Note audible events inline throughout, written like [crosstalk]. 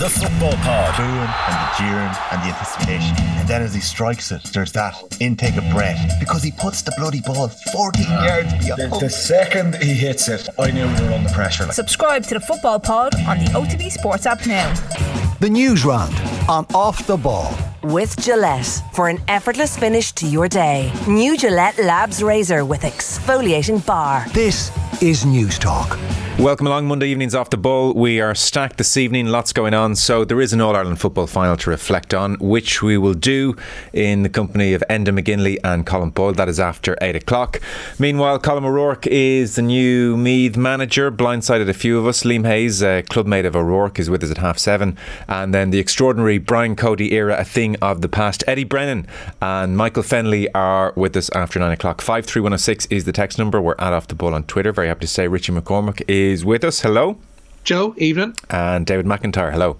The Football Pod. booing and the jeering and the anticipation. And then as he strikes it, there's that intake of breath because he puts the bloody ball 14 ah. yards The, beyond. the second he hits it, I knew we were under pressure. Like. Subscribe to the Football Pod on the OTB Sports app now. The news round on Off the Ball. With Gillette for an effortless finish to your day. New Gillette Labs Razor with exfoliating bar. This is News Talk. Welcome along Monday evenings off the ball. We are stacked this evening, lots going on. So there is an All Ireland football final to reflect on, which we will do in the company of Enda McGinley and Colin Boyle. That is after eight o'clock. Meanwhile, Colm O'Rourke is the new Meath manager. Blindsided a few of us. Liam Hayes, a clubmate of O'Rourke, is with us at half seven, and then the extraordinary Brian Cody era, a thing of the past. Eddie Brennan and Michael Fennelly are with us after nine o'clock. Five three one zero six is the text number. We're at off the ball on Twitter. Very happy to say Richie McCormack is with us. Hello. Joe, evening. And David McIntyre. Hello.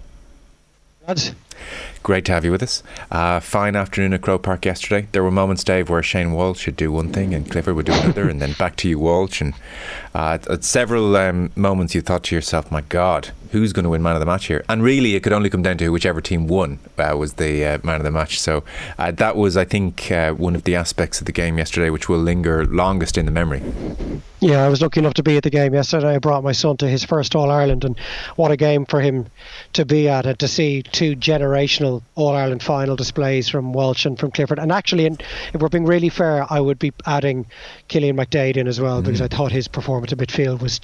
Great to have you with us. Uh, fine afternoon at Croke Park yesterday. There were moments, Dave, where Shane Walsh would do one thing and Clifford would do another, and then back to you, Walsh. And uh, at several um, moments, you thought to yourself, "My God, who's going to win man of the match here?" And really, it could only come down to whichever team won uh, was the uh, man of the match. So uh, that was, I think, uh, one of the aspects of the game yesterday, which will linger longest in the memory. Yeah, I was lucky enough to be at the game yesterday. I brought my son to his first All Ireland, and what a game for him to be at and to see two generational All Ireland final displays from Walsh and from Clifford. And actually, if we're being really fair, I would be adding Cillian McDaid in as well because I thought his performance at midfield was.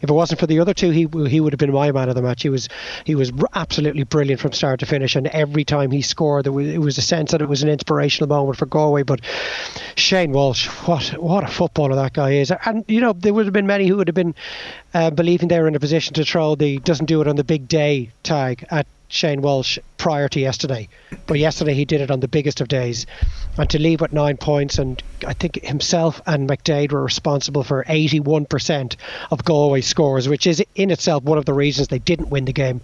If it wasn't for the other two, he he would have been my man of the match. He was he was absolutely brilliant from start to finish, and every time he scored, there was, it was a sense that it was an inspirational moment for Galway. But Shane Walsh, what what a footballer that guy is, and you know there would have been many who would have been uh, believing they were in a position to throw the doesn't do it on the big day tag at Shane Walsh prior to yesterday. But yesterday he did it on the biggest of days. And to leave with nine points, and I think himself and McDaid were responsible for 81% of Galway scores, which is in itself one of the reasons they didn't win the game.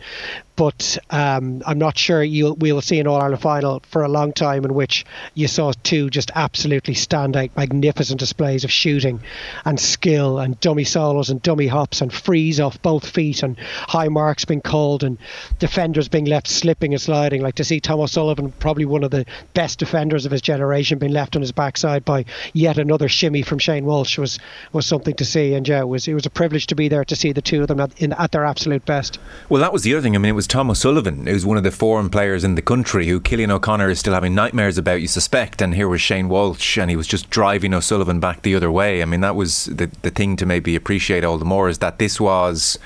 But um, I'm not sure you'll we'll see an All Ireland final for a long time in which you saw two just absolutely standout, magnificent displays of shooting and skill and dummy solos and dummy hops and frees off both feet and high marks being called and defenders being left slipping and sliding. Like to see Tom O'Sullivan, probably one of the best defenders of his generation, being left on his backside by yet another shimmy from Shane Walsh was was something to see. And yeah, it was it was a privilege to be there to see the two of them at, in, at their absolute best. Well, that was the other thing. I mean, it was Tom O'Sullivan, who's one of the foreign players in the country, who Killian O'Connor is still having nightmares about, you suspect. And here was Shane Walsh, and he was just driving O'Sullivan back the other way. I mean, that was the, the thing to maybe appreciate all the more is that this was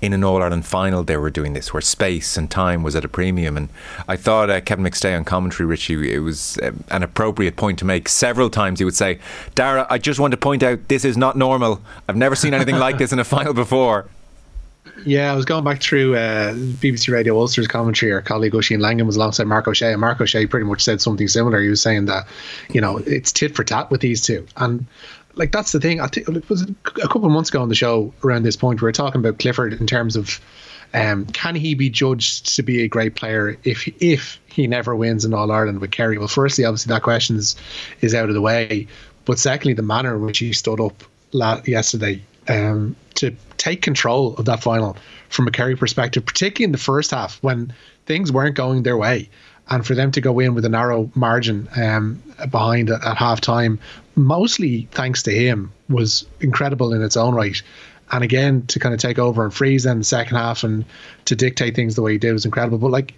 in an All Ireland final they were doing this, where space and time was at a premium. And I thought uh, Kevin McStay on commentary, Richie, it was um, an appropriate point to make. Several times he would say, Dara, I just want to point out this is not normal. I've never seen anything like this in a final before. Yeah, I was going back through uh, BBC Radio Ulster's commentary. Our colleague Oisin Langan was alongside Mark O'Shea, and Mark O'Shea pretty much said something similar. He was saying that, you know, it's tit for tat with these two. And, like, that's the thing. I think it was a couple of months ago on the show around this point, we were talking about Clifford in terms of um, can he be judged to be a great player if if he never wins an All Ireland with Kerry? Well, firstly, obviously, that question is, is out of the way. But secondly, the manner in which he stood up yesterday um, to take control of that final from a Kerry perspective, particularly in the first half when things weren't going their way, and for them to go in with a narrow margin um, behind at, at half time, mostly thanks to him, was incredible in its own right. And again, to kind of take over and freeze in the second half and to dictate things the way he did was incredible. But like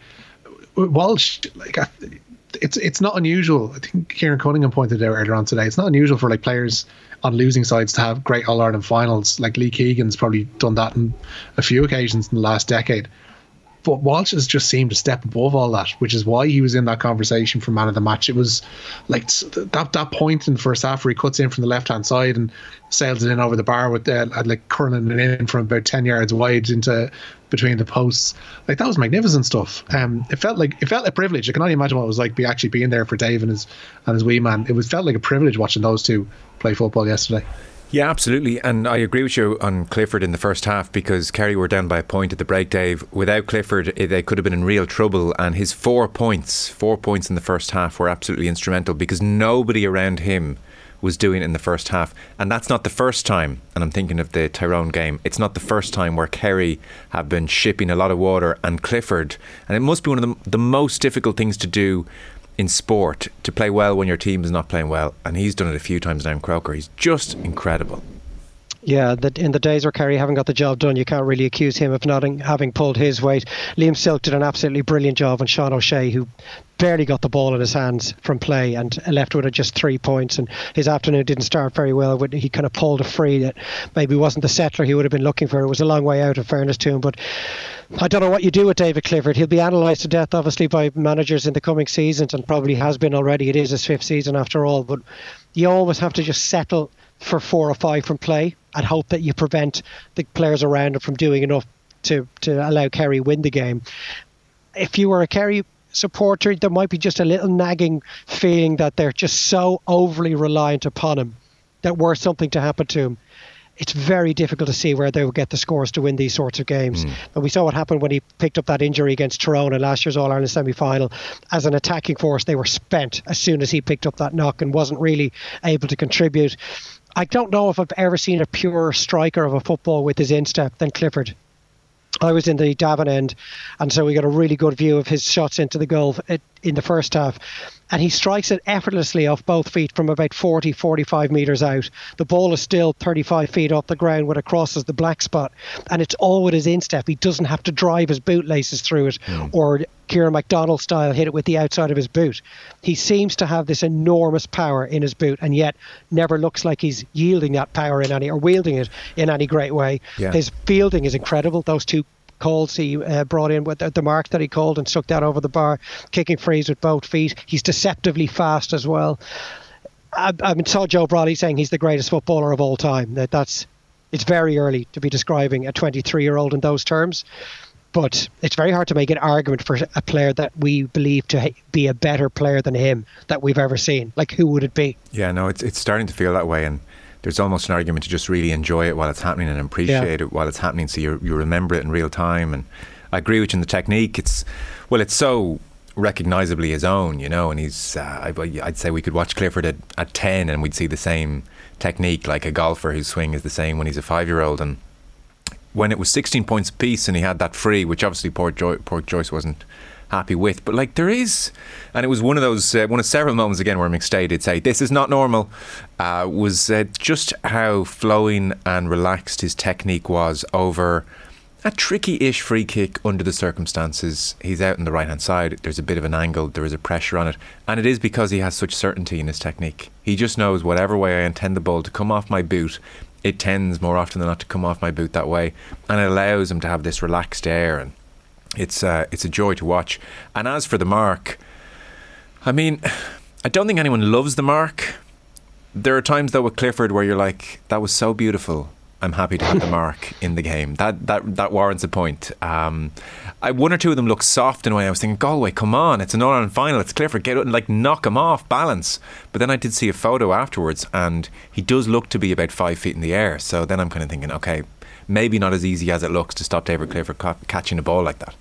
Walsh, like it's it's not unusual. I think Kieran Cunningham pointed out earlier on today. It's not unusual for like players on losing sides to have great All Ireland finals. Like Lee Keegan's probably done that on a few occasions in the last decade. But Walsh has just seemed to step above all that, which is why he was in that conversation for man of the match. It was like that that point in the first half where he cuts in from the left hand side and sails it in over the bar with uh, like curling it in from about ten yards wide into between the posts. Like that was magnificent stuff. Um, it felt like it felt a privilege. I can only imagine what it was like be actually being there for Dave and his and his wee man. It was felt like a privilege watching those two play football yesterday. Yeah, absolutely. And I agree with you on Clifford in the first half because Kerry were down by a point at the break, Dave. Without Clifford, eh, they could have been in real trouble. And his four points, four points in the first half, were absolutely instrumental because nobody around him was doing in the first half. And that's not the first time, and I'm thinking of the Tyrone game, it's not the first time where Kerry have been shipping a lot of water and Clifford. And it must be one of the, the most difficult things to do in sport to play well when your team is not playing well. And he's done it a few times now in Croker. He's just incredible. Yeah, that in the days where Kerry haven't got the job done, you can't really accuse him of not having pulled his weight. Liam Silke did an absolutely brilliant job on Sean O'Shea, who barely got the ball in his hands from play and left with just three points. And his afternoon didn't start very well. He kind of pulled a free that maybe wasn't the settler he would have been looking for. It was a long way out, in fairness to him. But I don't know what you do with David Clifford. He'll be analysed to death, obviously, by managers in the coming seasons, and probably has been already. It is his fifth season after all. But you always have to just settle for four or five from play and hope that you prevent the players around him from doing enough to, to allow Kerry win the game. If you were a Kerry supporter, there might be just a little nagging feeling that they're just so overly reliant upon him that were something to happen to him, it's very difficult to see where they would get the scores to win these sorts of games. Mm. And we saw what happened when he picked up that injury against Tyrone in last year's All Ireland semi final. As an attacking force, they were spent as soon as he picked up that knock and wasn't really able to contribute. I don't know if I've ever seen a pure striker of a football with his instep than Clifford. I was in the Davin end, and so we got a really good view of his shots into the goal in the first half and he strikes it effortlessly off both feet from about 40, 45 metres out. The ball is still 35 feet off the ground when it crosses the black spot, and it's all with his instep. He doesn't have to drive his bootlaces through it mm. or Kieran McDonald style hit it with the outside of his boot. He seems to have this enormous power in his boot, and yet never looks like he's yielding that power in any or wielding it in any great way. Yeah. His fielding is incredible. Those two calls he uh, brought in with the, the, mark that he called and stuck that over the bar, kicking frees with both feet. He's deceptively fast as well. I, I mean, saw Joe Brolly saying he's the greatest footballer of all time. That that's it's very early to be describing a 23 year old in those terms. But it's very hard to make an argument for a player that we believe to be a better player than him that we've ever seen. Like, who would it be? Yeah, no, it's it's starting to feel that way, and there's almost an argument to just really enjoy it while it's happening and appreciate yeah. it while it's happening, so you you remember it in real time. And I agree with you in the technique. It's well, it's so recognizably his own, you know. And he's, uh, I'd say we could watch Clifford at, at ten, and we'd see the same technique, like a golfer whose swing is the same when he's a five year old. And when it was 16 points apiece, and he had that free, which obviously Port, jo- Pádraic Joyce wasn't happy with. But like there is, and it was one of those uh, one of several moments again where McStay did say this is not normal. Uh, was uh, just how flowing and relaxed his technique was over a tricky-ish free kick under the circumstances. He's out on the right-hand side. There's a bit of an angle. There is a pressure on it, and it is because he has such certainty in his technique. He just knows whatever way I intend the ball to come off my boot, it tends more often than not to come off my boot that way, and it allows him to have this relaxed air and it's uh, it's a joy to watch. And as for the mark, I mean, I don't think anyone loves the mark. There are times though with Clifford where you're like, that was so beautiful. I'm happy to have the mark [laughs] in the game. That that that warrants a point. Um, I, one or two of them look soft in a way. I was thinking, Galway, come on, it's an All Ireland final. It's Clifford, get it and like knock him off balance. But then I did see a photo afterwards, and he does look to be about five feet in the air. So then I'm kind of thinking, okay, maybe not as easy as it looks to stop David Clifford ca- catching a ball like that.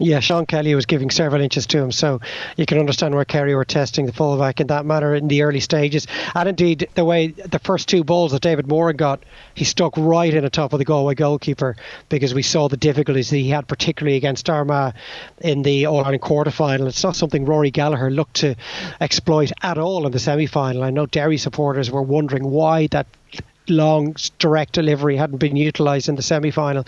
Yeah, Sean Kelly was giving several inches to him, so you can understand where Kerry were testing the fullback in that manner in the early stages. And indeed, the way the first two balls that David Moran got, he stuck right in the top of the Galway goalkeeper because we saw the difficulties that he had, particularly against Armagh in the All Ireland quarter final. It's not something Rory Gallagher looked to exploit at all in the semi final. I know Derry supporters were wondering why that long direct delivery hadn't been utilised in the semi final.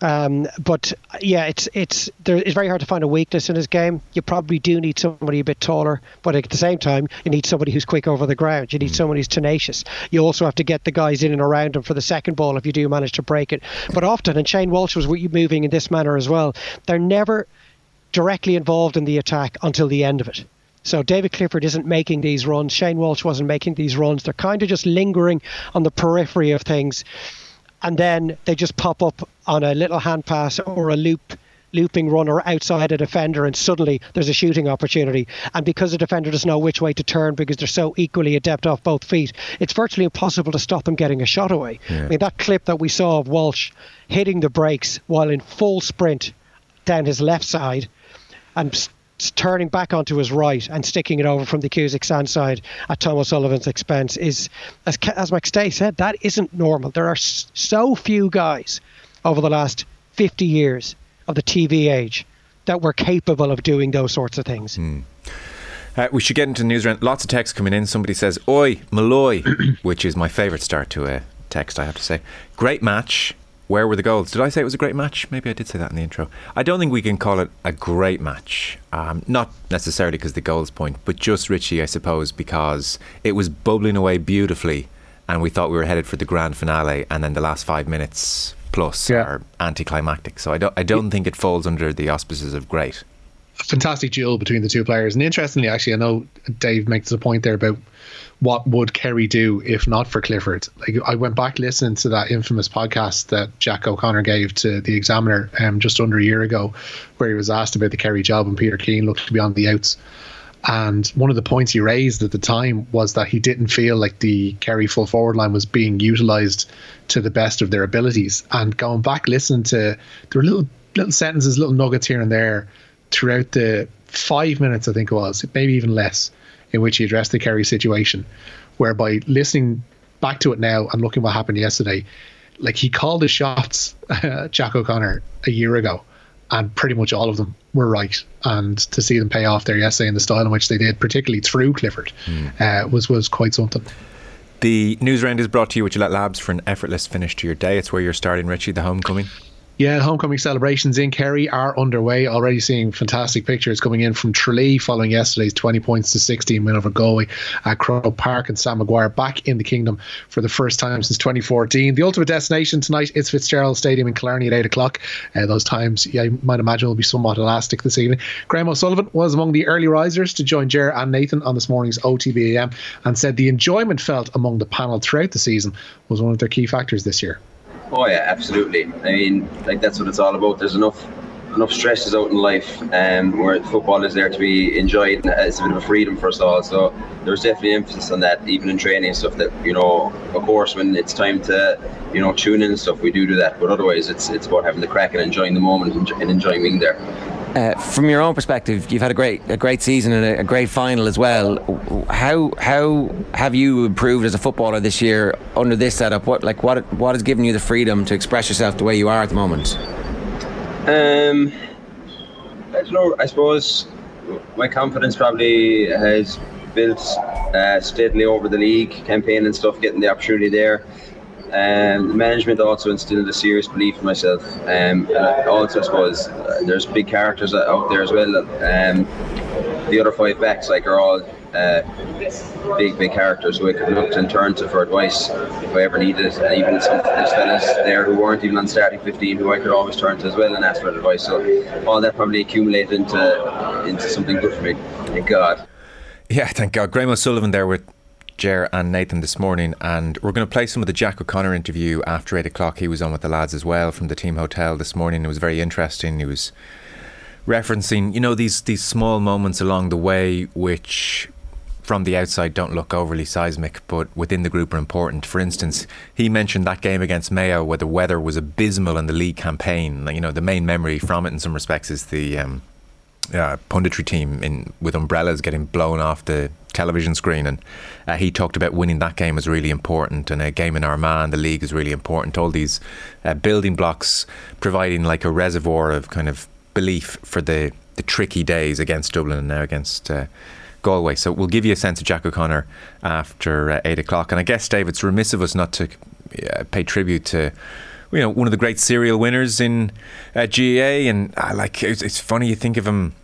Um, but yeah, it's it's there, it's very hard to find a weakness in his game. You probably do need somebody a bit taller, but at the same time, you need somebody who's quick over the ground. You need mm. someone who's tenacious. You also have to get the guys in and around him for the second ball if you do manage to break it. But often, and Shane Walsh was moving in this manner as well. They're never directly involved in the attack until the end of it. So David Clifford isn't making these runs. Shane Walsh wasn't making these runs. They're kind of just lingering on the periphery of things and then they just pop up on a little hand pass or a loop looping runner outside a defender and suddenly there's a shooting opportunity and because the defender doesn't know which way to turn because they're so equally adept off both feet it's virtually impossible to stop them getting a shot away yeah. I mean that clip that we saw of Walsh hitting the brakes while in full sprint down his left side and turning back onto his right and sticking it over from the Cusack stand side at Tom O'Sullivan's expense is, as, as McStay said, that isn't normal. There are so few guys over the last 50 years of the TV age that were capable of doing those sorts of things. Mm. Uh, we should get into news round. Lots of texts coming in. Somebody says, Oi, Molloy, [clears throat] which is my favourite start to a text, I have to say. Great match. Where were the goals? Did I say it was a great match? Maybe I did say that in the intro. I don't think we can call it a great match. Um, not necessarily because the goals point, but just Richie, I suppose, because it was bubbling away beautifully and we thought we were headed for the grand finale and then the last five minutes plus yeah. are anticlimactic. So I don't, I don't think it falls under the auspices of great. Fantastic duel between the two players. And interestingly, actually, I know Dave makes a point there about what would Kerry do if not for Clifford? Like I went back listening to that infamous podcast that Jack O'Connor gave to the Examiner um, just under a year ago, where he was asked about the Kerry job and Peter Keane looked to be on the outs. And one of the points he raised at the time was that he didn't feel like the Kerry full forward line was being utilised to the best of their abilities. And going back listening to there were little little sentences, little nuggets here and there throughout the five minutes, I think it was, maybe even less, in which he addressed the Kerry situation, whereby listening back to it now and looking what happened yesterday, like he called his shots, uh, [laughs] Jack O'Connor, a year ago, and pretty much all of them were right. And to see them pay off there yesterday in the style in which they did, particularly through Clifford, mm. uh, was was quite something. The news round is brought to you with Gillette Labs for an effortless finish to your day. It's where you're starting, Richie, the homecoming. Yeah, homecoming celebrations in Kerry are underway. Already seeing fantastic pictures coming in from Tralee following yesterday's 20 points to 16 win over Galway at Croke Park and Sam Maguire back in the kingdom for the first time since 2014. The ultimate destination tonight is Fitzgerald Stadium in Killarney at 8 o'clock. Uh, those times, yeah, you might imagine, will be somewhat elastic this evening. Graham O'Sullivan was among the early risers to join Ger and Nathan on this morning's OTBAM and said the enjoyment felt among the panel throughout the season was one of their key factors this year. Oh yeah, absolutely. I mean, like that's what it's all about. There's enough enough stresses out in life, um, where football is there to be enjoyed and it's a bit of a freedom for us all. So there's definitely emphasis on that, even in training and stuff. That you know, of course, when it's time to you know tune in and stuff, we do do that. But otherwise, it's it's about having the crack and enjoying the moment and enjoying being there. Uh, from your own perspective, you've had a great a great season and a, a, great final as well. How how have you improved as a footballer this year under this setup? What like what what has given you the freedom to express yourself the way you are at the moment? Um, I don't know. I suppose my confidence probably has built uh, steadily over the league campaign and stuff, getting the opportunity there. Um, management also instilled a serious belief in myself. Um, and also, I suppose uh, there's big characters out there as well. Um, the other five backs, like, are all uh, big, big characters who I could look and turn to for advice if I ever needed it. And even some there's fellas there who weren't even on starting 15 who I could always turn to as well and ask for advice. So all that probably accumulated into into something good for me. Thank God. Yeah, thank God. Graham O'Sullivan there with Ger and Nathan this morning, and we're going to play some of the Jack O'Connor interview after eight o'clock. He was on with the lads as well from the team hotel this morning. It was very interesting. He was referencing, you know, these these small moments along the way, which from the outside don't look overly seismic, but within the group are important. For instance, he mentioned that game against Mayo where the weather was abysmal in the league campaign. You know, the main memory from it in some respects is the um, uh, punditry team in with umbrellas getting blown off the television screen, and uh, he talked about winning that game was really important, and a game in Armagh, the league is really important. All these uh, building blocks providing like a reservoir of kind of belief for the the tricky days against Dublin and now against. Uh, Galway. So we'll give you a sense of Jack O'Connor after uh, eight o'clock. And I guess, Dave, it's remiss of us not to uh, pay tribute to you know one of the great serial winners in uh, GAA, and uh, like it's, it's, funny you think of him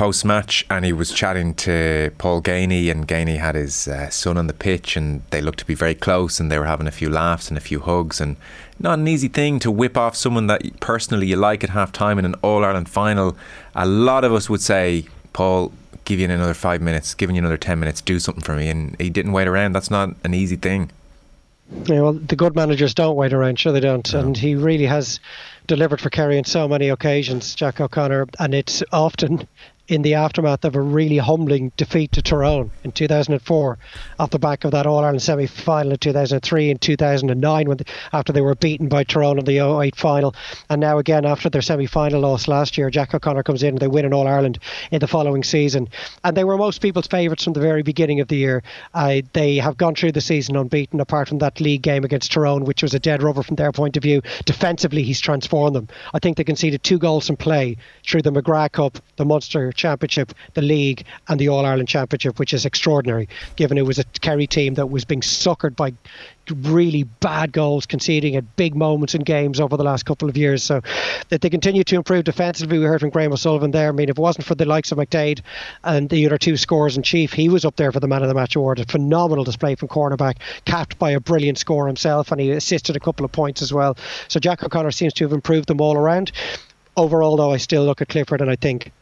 post match, and he was chatting to Paul Gainey, and Gainey had his uh, son on the pitch, and they looked to be very close, and they were having a few laughs and a few hugs, and not an easy thing to whip off someone that personally you like at half time in an All Ireland final. A lot of us would say, Paul, give you another five minutes, giving you another ten minutes, do something for me, and he didn't wait around. That's not an easy thing. Yeah, well, the good managers don't wait around, sure they don't, no. and he really has delivered for Kerry on so many occasions, Jack O'Connor, and it's often in the aftermath of a really humbling defeat to Tyrone in 2004, off the back of that All Ireland semi final in 2003 and 2009, when after they were beaten by Tyrone in the 08 final, and now again after their semi final loss last year, Jack O'Connor comes in and they win an All Ireland in the following season, and they were most people's favourites from the very beginning of the year. Uh, they have gone through the season unbeaten, apart from that league game against Tyrone, which was a dead rubber from their point of view. Defensively, he's transformed them. I think they conceded two goals in play through the McGrath Cup, the Munster Championship, the League, and the All Ireland Championship, which is extraordinary, given it was a Kerry team that was being suckered by really bad goals, conceding at big moments in games over the last couple of years. So that they continue to improve defensively. We heard from Graham O'Sullivan there. I mean, if it wasn't for the likes of McDaid and the other two scores in chief, he was up there for the man of the match award. A phenomenal display from cornerback, capped by a brilliant score himself, and he assisted a couple of points as well. So Jack O'Connor seems to have improved them all around. Overall, though, I still look at Clifford and I think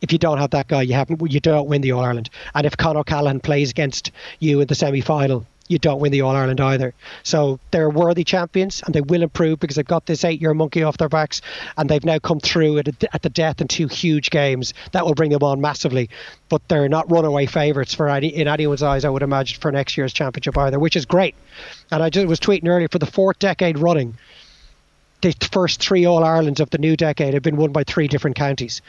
if you don't have that guy, you haven't you don't win the All Ireland. And if Con O'Callaghan plays against you in the semi final, you don't win the All Ireland either. So they're worthy champions and they will improve because they've got this eight year monkey off their backs and they've now come through at, a, at the death in two huge games. That will bring them on massively. But they're not runaway favourites for any, in anyone's eyes, I would imagine, for next year's championship either, which is great. And I just was tweeting earlier for the fourth decade running the first three All Irelands of the new decade have been won by three different counties.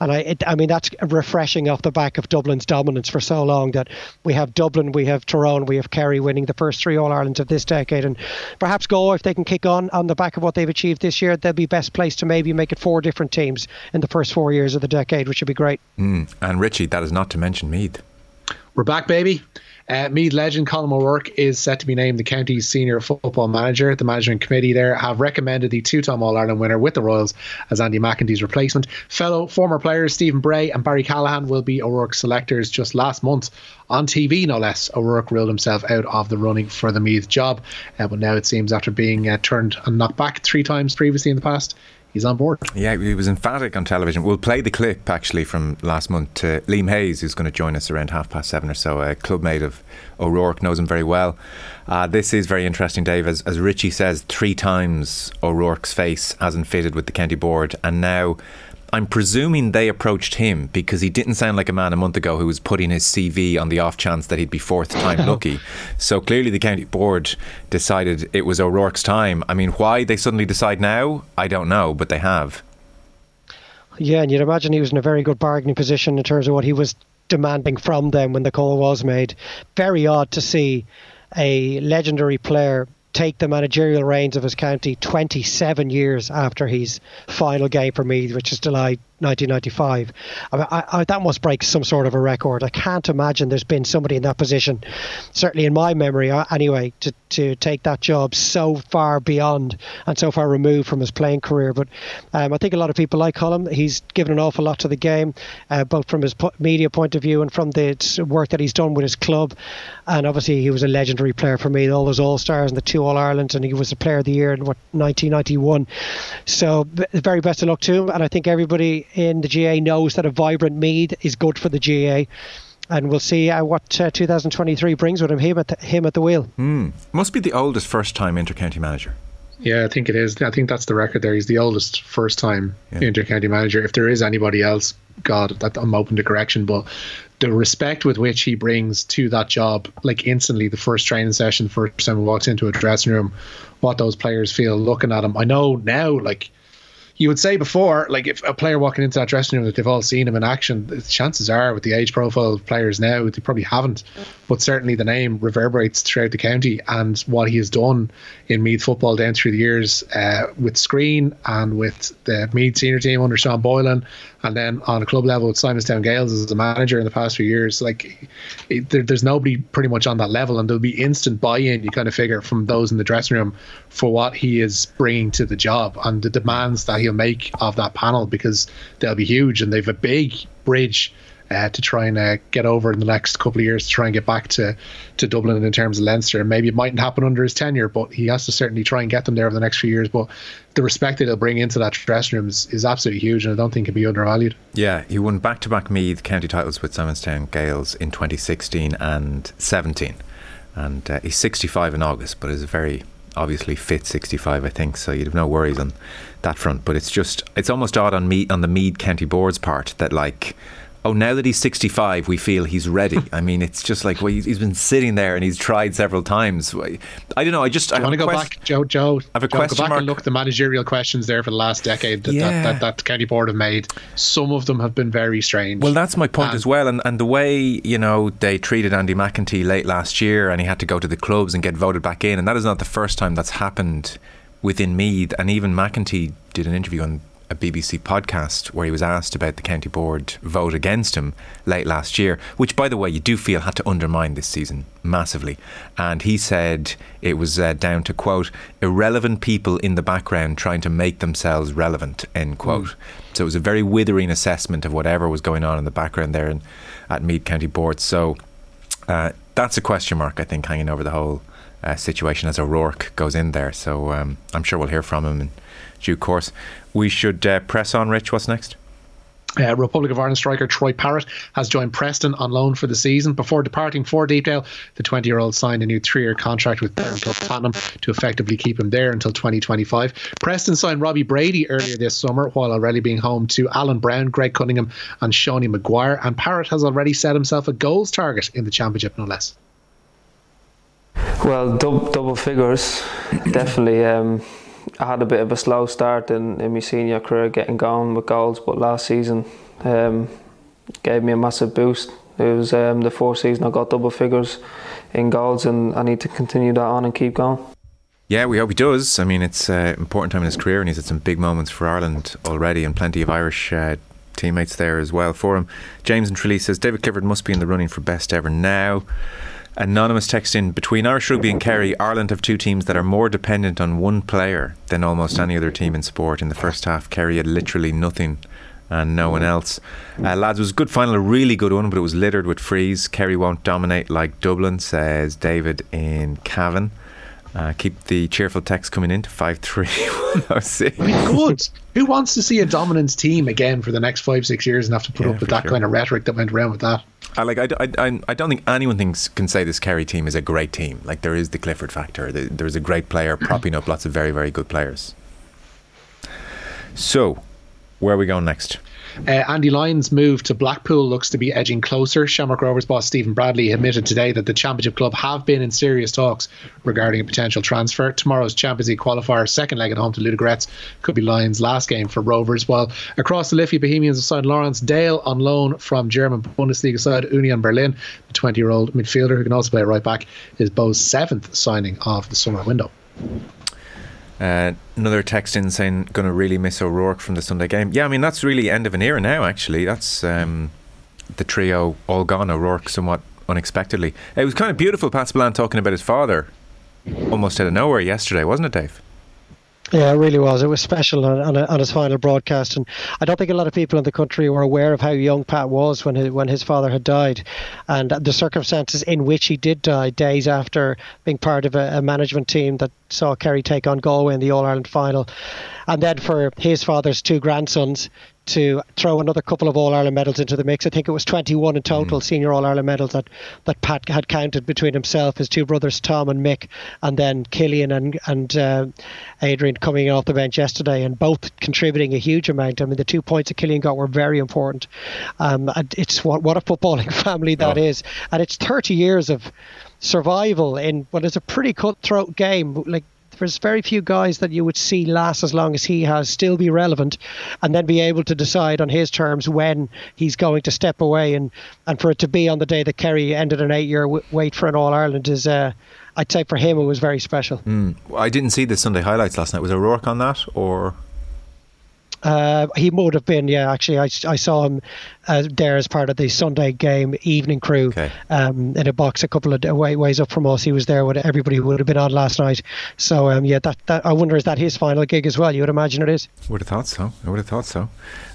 And I, it, I mean, that's refreshing off the back of Dublin's dominance for so long that we have Dublin, we have Tyrone, we have Kerry winning the first three All Irelands of this decade. And perhaps go if they can kick on on the back of what they've achieved this year, they'll be best placed to maybe make it four different teams in the first four years of the decade, which would be great. Mm. And Richie, that is not to mention Meath. We're back, baby. Uh, Meath legend Colm O'Rourke is set to be named the county's senior football manager. The management committee there have recommended the two-time All Ireland winner with the Royals as Andy McEntee's replacement. Fellow former players Stephen Bray and Barry Callaghan will be O'Rourke's selectors. Just last month on TV, no less, O'Rourke ruled himself out of the running for the Meath job. Uh, but now it seems after being uh, turned and knocked back three times previously in the past, he's on board. Yeah, he was emphatic on television. We'll play the clip actually from last month to Liam Hayes, who's going to join us around half past seven or so. A clubmate of O'Rourke knows him very well. Uh, this is very interesting, Dave. As, as Richie says, three times O'Rourke's face hasn't fitted with the county board, and now I'm presuming they approached him because he didn't sound like a man a month ago who was putting his CV on the off chance that he'd be fourth time [laughs] lucky. So clearly the county board decided it was O'Rourke's time. I mean, why they suddenly decide now, I don't know, but they have. Yeah, and you'd imagine he was in a very good bargaining position in terms of what he was demanding from them when the call was made. Very odd to see a legendary player take the managerial reins of his county 27 years after his final game for Meath, which is July 1995. I, mean, I, that must break some sort of a record. I can't imagine there's been somebody in that position, certainly in my memory uh, anyway, to, to take that job so far beyond and so far removed from his playing career. But um, I think a lot of people like Colm. He's given an awful lot to the game, uh, both from his media point of view and from the work that he's done with his club. And obviously, he was a legendary player for me, all those All Stars and the two All Irelands, and he was the player of the year in what 1991. So, the very best of luck to him. And I think everybody in the GAA knows that a vibrant Meath is good for the GAA. And we'll see uh, what uh, 2023 brings with him, him at the, him at the wheel. Mm. Must be the oldest first time intercounty manager. Yeah, I think it is. I think that's the record there. He's the oldest first time yeah. intercounty manager. If there is anybody else, God, that, I'm open to correction. But the respect with which he brings to that job, like instantly, the first training session, first time he walks into a dressing room, what those players feel looking at him. I know now, like you would say before, like if a player walking into that dressing room that they've all seen him in action, chances are with the age profile of players now, they probably haven't. But certainly the name reverberates throughout the county and what he has done in Meath football down through the years uh, with Skryne and with the Meath senior team under Sean Boylan and then on a club level with Simonstown Gaels as a manager in the past few years, like it, there, there's nobody pretty much on that level, and there'll be instant buy-in. You kind of figure from those in the dressing room for what he is bringing to the job and the demands that he'll make of that panel because they'll be huge, and they've a big bridge uh, to try and uh, get over in the next couple of years to try and get back to, to Dublin in terms of Leinster. Maybe it mightn't happen under his tenure, but he has to certainly try and get them there over the next few years. But the respect that he'll bring into that dressing room is, is absolutely huge, and I don't think can be undervalued. Yeah, he won back to back Meath county titles with Simonstown Gaels in 2016 and 17. And uh, he's 65 in August, but is a very obviously fit 65 I think so you'd have no worries on that front but it's just it's almost odd on me on the Meath County Board's part that like oh, now that he's 65, we feel he's ready. I mean, it's just like, well, he's been sitting there and he's tried several times. I don't know. I just I want to go quest- back, Joe. Joe, I have a Joe, question go back mark. and look at the managerial questions there for the last decade that, Yeah. that, that, that County Board have made. Some of them have been very strange. Well, that's my point And- as well. And, and the way, you know, they treated Andy McEntee late last year and he had to go to the clubs and get voted back in. And that is not the first time that's happened within Meath. And even McEntee did an interview on a BBC podcast where he was asked about the county board vote against him late last year, which, by the way, you do feel had to undermine this season massively. And he said it was uh, down to, quote, irrelevant people in the background trying to make themselves relevant, end quote. So it was a very withering assessment of whatever was going on in the background there in, at Meath County Board. So uh, that's a question mark, I think, hanging over the whole uh, situation as O'Rourke goes in there. So um, I'm sure we'll hear from him in due course. We should uh, press on, Rich. What's next? Uh, Republic of Ireland striker Troy Parrott has joined Preston on loan for the season. Before departing for Deepdale, the 20 year old signed a new three year contract with Parent Club Tottenham to effectively keep him there until 2025. Preston signed Robbie Brady earlier this summer while already being home to Alan Brown, Greg Cunningham, and Shawnee Maguire. And Parrott has already set himself a goals target in the Championship, no less. Well, dub, double figures, definitely. Um, I had a bit of a slow start in, in my senior career getting going with goals, but last season um, gave me a massive boost. It was um, the fourth season I got double figures in goals, and I need to continue that on and keep going. Yeah, we hope he does. I mean, it's an important time in his career, and he's had some big moments for Ireland already, and plenty of Irish uh, teammates there as well for him. James and Tralee says David Clifford must be in the running for best ever now. Anonymous text in between Irish rugby and Kerry, Ireland have two teams that are more dependent on one player than almost any other team in sport. In the first half, Kerry had literally nothing and no one else. Uh, lads, it was a good final, a really good one, but it was littered with frees. Kerry won't dominate like Dublin, says David in Cavan. Uh, keep the cheerful text coming in to 53106. I mean, good. Who wants to see a dominance team again for the next five, six years and have to put Yeah, up with that sure. kind of rhetoric that went around with that? I like. I, I, I- I don't think anyone thinks can say this Kerry team is a great team. Like there is the Clifford factor. There- There's a great player [coughs] propping up lots of very very good players. So, where are we going next? Uh, Andy Lyons' move to Blackpool looks to be edging closer. Shamrock Rovers boss Stephen Bradley admitted today that the Championship club have been in serious talks regarding a potential transfer. Tomorrow's Champions League qualifier, second leg at home to Ludogorets, could be Lyons' last game for Rovers. While across the Liffey, Bohemians have signed Lawrence Dale on loan from German Bundesliga side Union Berlin. The 20 year old midfielder, who can also play right back, is Bohs seventh signing of the summer window. Uh, another text in saying going to really miss O'Rourke from the Sunday game. Yeah, I mean that's really end of an era now. Actually, that's um, the trio all gone. O'Rourke somewhat unexpectedly. It was kind of beautiful. Pat Spillane talking about his father, almost out of nowhere yesterday, wasn't it, Dave? Yeah, it really was. It was special on, on, on his final broadcast, and I don't think a lot of people in the country were aware of how young Pat was when his, when his father had died, and the circumstances in which he did die, days after being part of a, a management team that saw Kerry take on Galway in the All Ireland final, and then for his father's two grandsons to throw another couple of All Ireland medals into the mix. I think it was 21 in total senior All Ireland medals that, that Pat had counted between himself, his two brothers Tom and Mick, and then Killian and and uh, Adrian coming off the bench yesterday, and both contributing a huge amount. I mean, the two points that Killian got were very important. Um, and it's what what a footballing [laughs] family that is, and it's 30 years of survival in what is a pretty cutthroat game. Like there's very few guys that you would see last as long as he has, still be relevant, and then be able to decide on his terms when he's going to step away. And, and for it to be on the day that Kerry ended an eight year w- wait for an All Ireland is, uh, I'd say for him, it was very special. Mm. I didn't see the Sunday highlights last night. Was O'Rourke on that or? Uh, he would have been, yeah. Actually, I, I saw him uh, there as part of the Sunday game evening crew um, in a box a couple of way, ways up from us. He was there with everybody who would have been on last night. So um, yeah, that, that I wonder is that his final gig as well? You would imagine it is. Would have thought so. I would have thought so.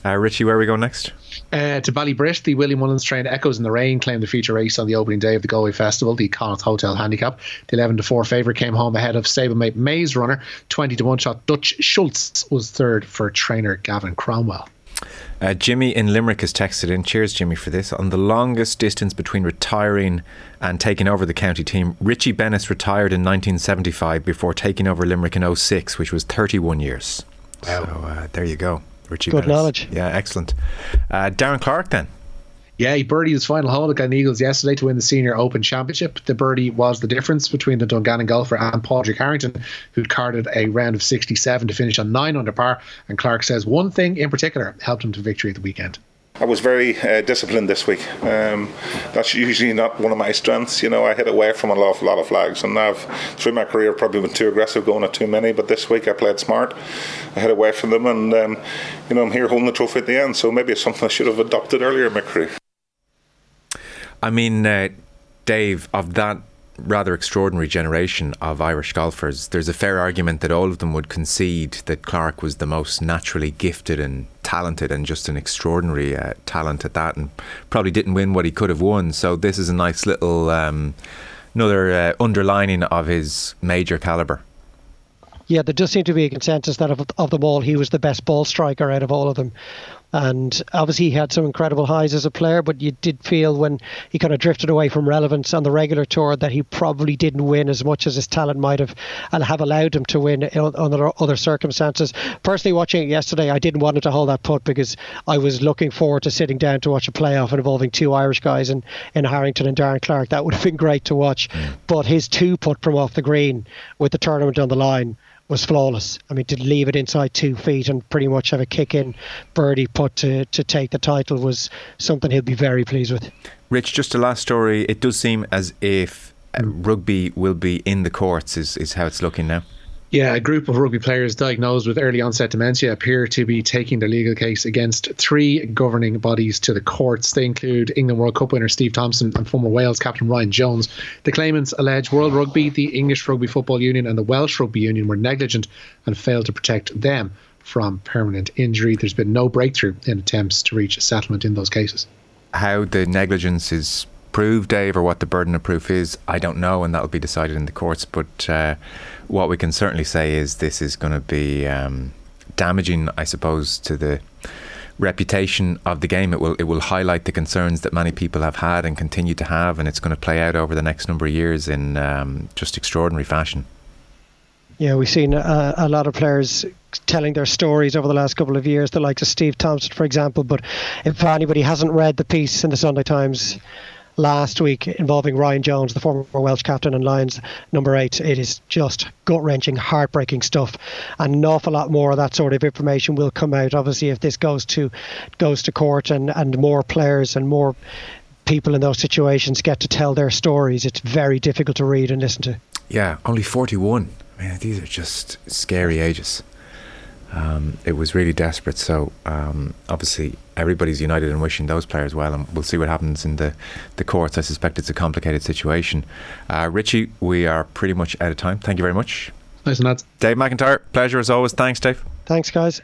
Uh, Richie, where are we going next? Uh, to Ballybrit, the William Mullins train Echoes in the Rain claimed the feature race on the opening day of the Galway Festival, the Connacht Hotel Handicap. The 11 to 4 favourite came home ahead of stablemate Maze Runner. 20 to 1 shot Dutch Schultz was third for trainer Gavin Cromwell. Uh, Jimmy in Limerick has texted in. Cheers, Jimmy, for this. On the longest distance between retiring and taking over the county team, Richie Bennis retired in 1975 before taking over Limerick in 06, which was 31 years. So uh, there you go. Richie Good Bennis. knowledge. Yeah, excellent. Uh, Darren Clarke then. Yeah, he birdied his final hole at Gleneagles yesterday to win the Senior Open Championship. The birdie was the difference between the Dungannon golfer and Padraig Harrington, who'd carded a round of 67 to finish on 9 under par. And Clarke says one thing in particular helped him to victory at the weekend. I was very uh, disciplined this week. Um, that's usually not one of my strengths. You know, I hit away from a lot, lot of flags, and I've through my career probably been too aggressive, going at too many. But this week I played smart. I hit away from them, and um, you know, I'm here holding the trophy at the end. So maybe it's something I should have adopted earlier in my career. I mean, uh, Dave, of that rather extraordinary generation of Irish golfers, there's a fair argument that all of them would concede that Clarke was the most naturally gifted and talented and just an extraordinary uh, talent at that and probably didn't win what he could have won. So this is a nice little um, another uh, underlining of his major caliber. Yeah, there does seem to be a consensus that of, of them all, he was the best ball striker out of all of them. And obviously, he had some incredible highs as a player, but you did feel when he kind of drifted away from relevance on the regular tour that he probably didn't win as much as his talent might have and have allowed him to win under other circumstances. Personally, watching it yesterday, I didn't want him to hold that putt because I was looking forward to sitting down to watch a playoff involving two Irish guys in, in Harrington and Darren Clarke. That would have been great to watch. Mm. But his two putt from off the green with the tournament on the line was flawless. I mean, to leave it inside two feet and pretty much have a kick in birdie putt to, to take the title was something he'll be very pleased with. Rich, just a last story. It does seem as if uh, rugby will be in the courts, is, is how it's looking now. Yeah, a group of rugby players diagnosed with early onset dementia appear to be taking their legal case against three governing bodies to the courts. They include England World Cup winner Steve Thompson and former Wales captain Ryan Jones. The claimants allege World Rugby, the English Rugby Football Union, and the Welsh Rugby Union were negligent and failed to protect them from permanent injury. There's been no breakthrough in attempts to reach a settlement in those cases. How the negligence is prove, Dave, or what the burden of proof is, I don't know, and that'll be decided in the courts. But uh, what we can certainly say is this is going to be um, damaging, I suppose, to the reputation of the game. It will it will highlight the concerns that many people have had and continue to have, and it's going to play out over the next number of years in um, just extraordinary fashion. Yeah, we've seen a, a, lot of players telling their stories over the last couple of years, the likes of Steve Thompson, for example. But if anybody hasn't read the piece in the Sunday Times last week involving Ryan Jones, the former Welsh captain and Lions number eight. It is just gut wrenching, heartbreaking stuff, and an awful lot more of that sort of information will come out. Obviously, if this goes to goes to court and and more players and more people in those situations get to tell their stories, it's very difficult to read and listen to. Yeah, only forty one. I mean, these are just scary ages. Um, it was really desperate. So um, obviously everybody's united in wishing those players well, and we'll see what happens in the the courts. I suspect it's a complicated situation. Uh, Richie, we are pretty much out of time. Thank you very much. Nice and Dave McIntyre, pleasure as always. Thanks, Dave. Thanks, guys.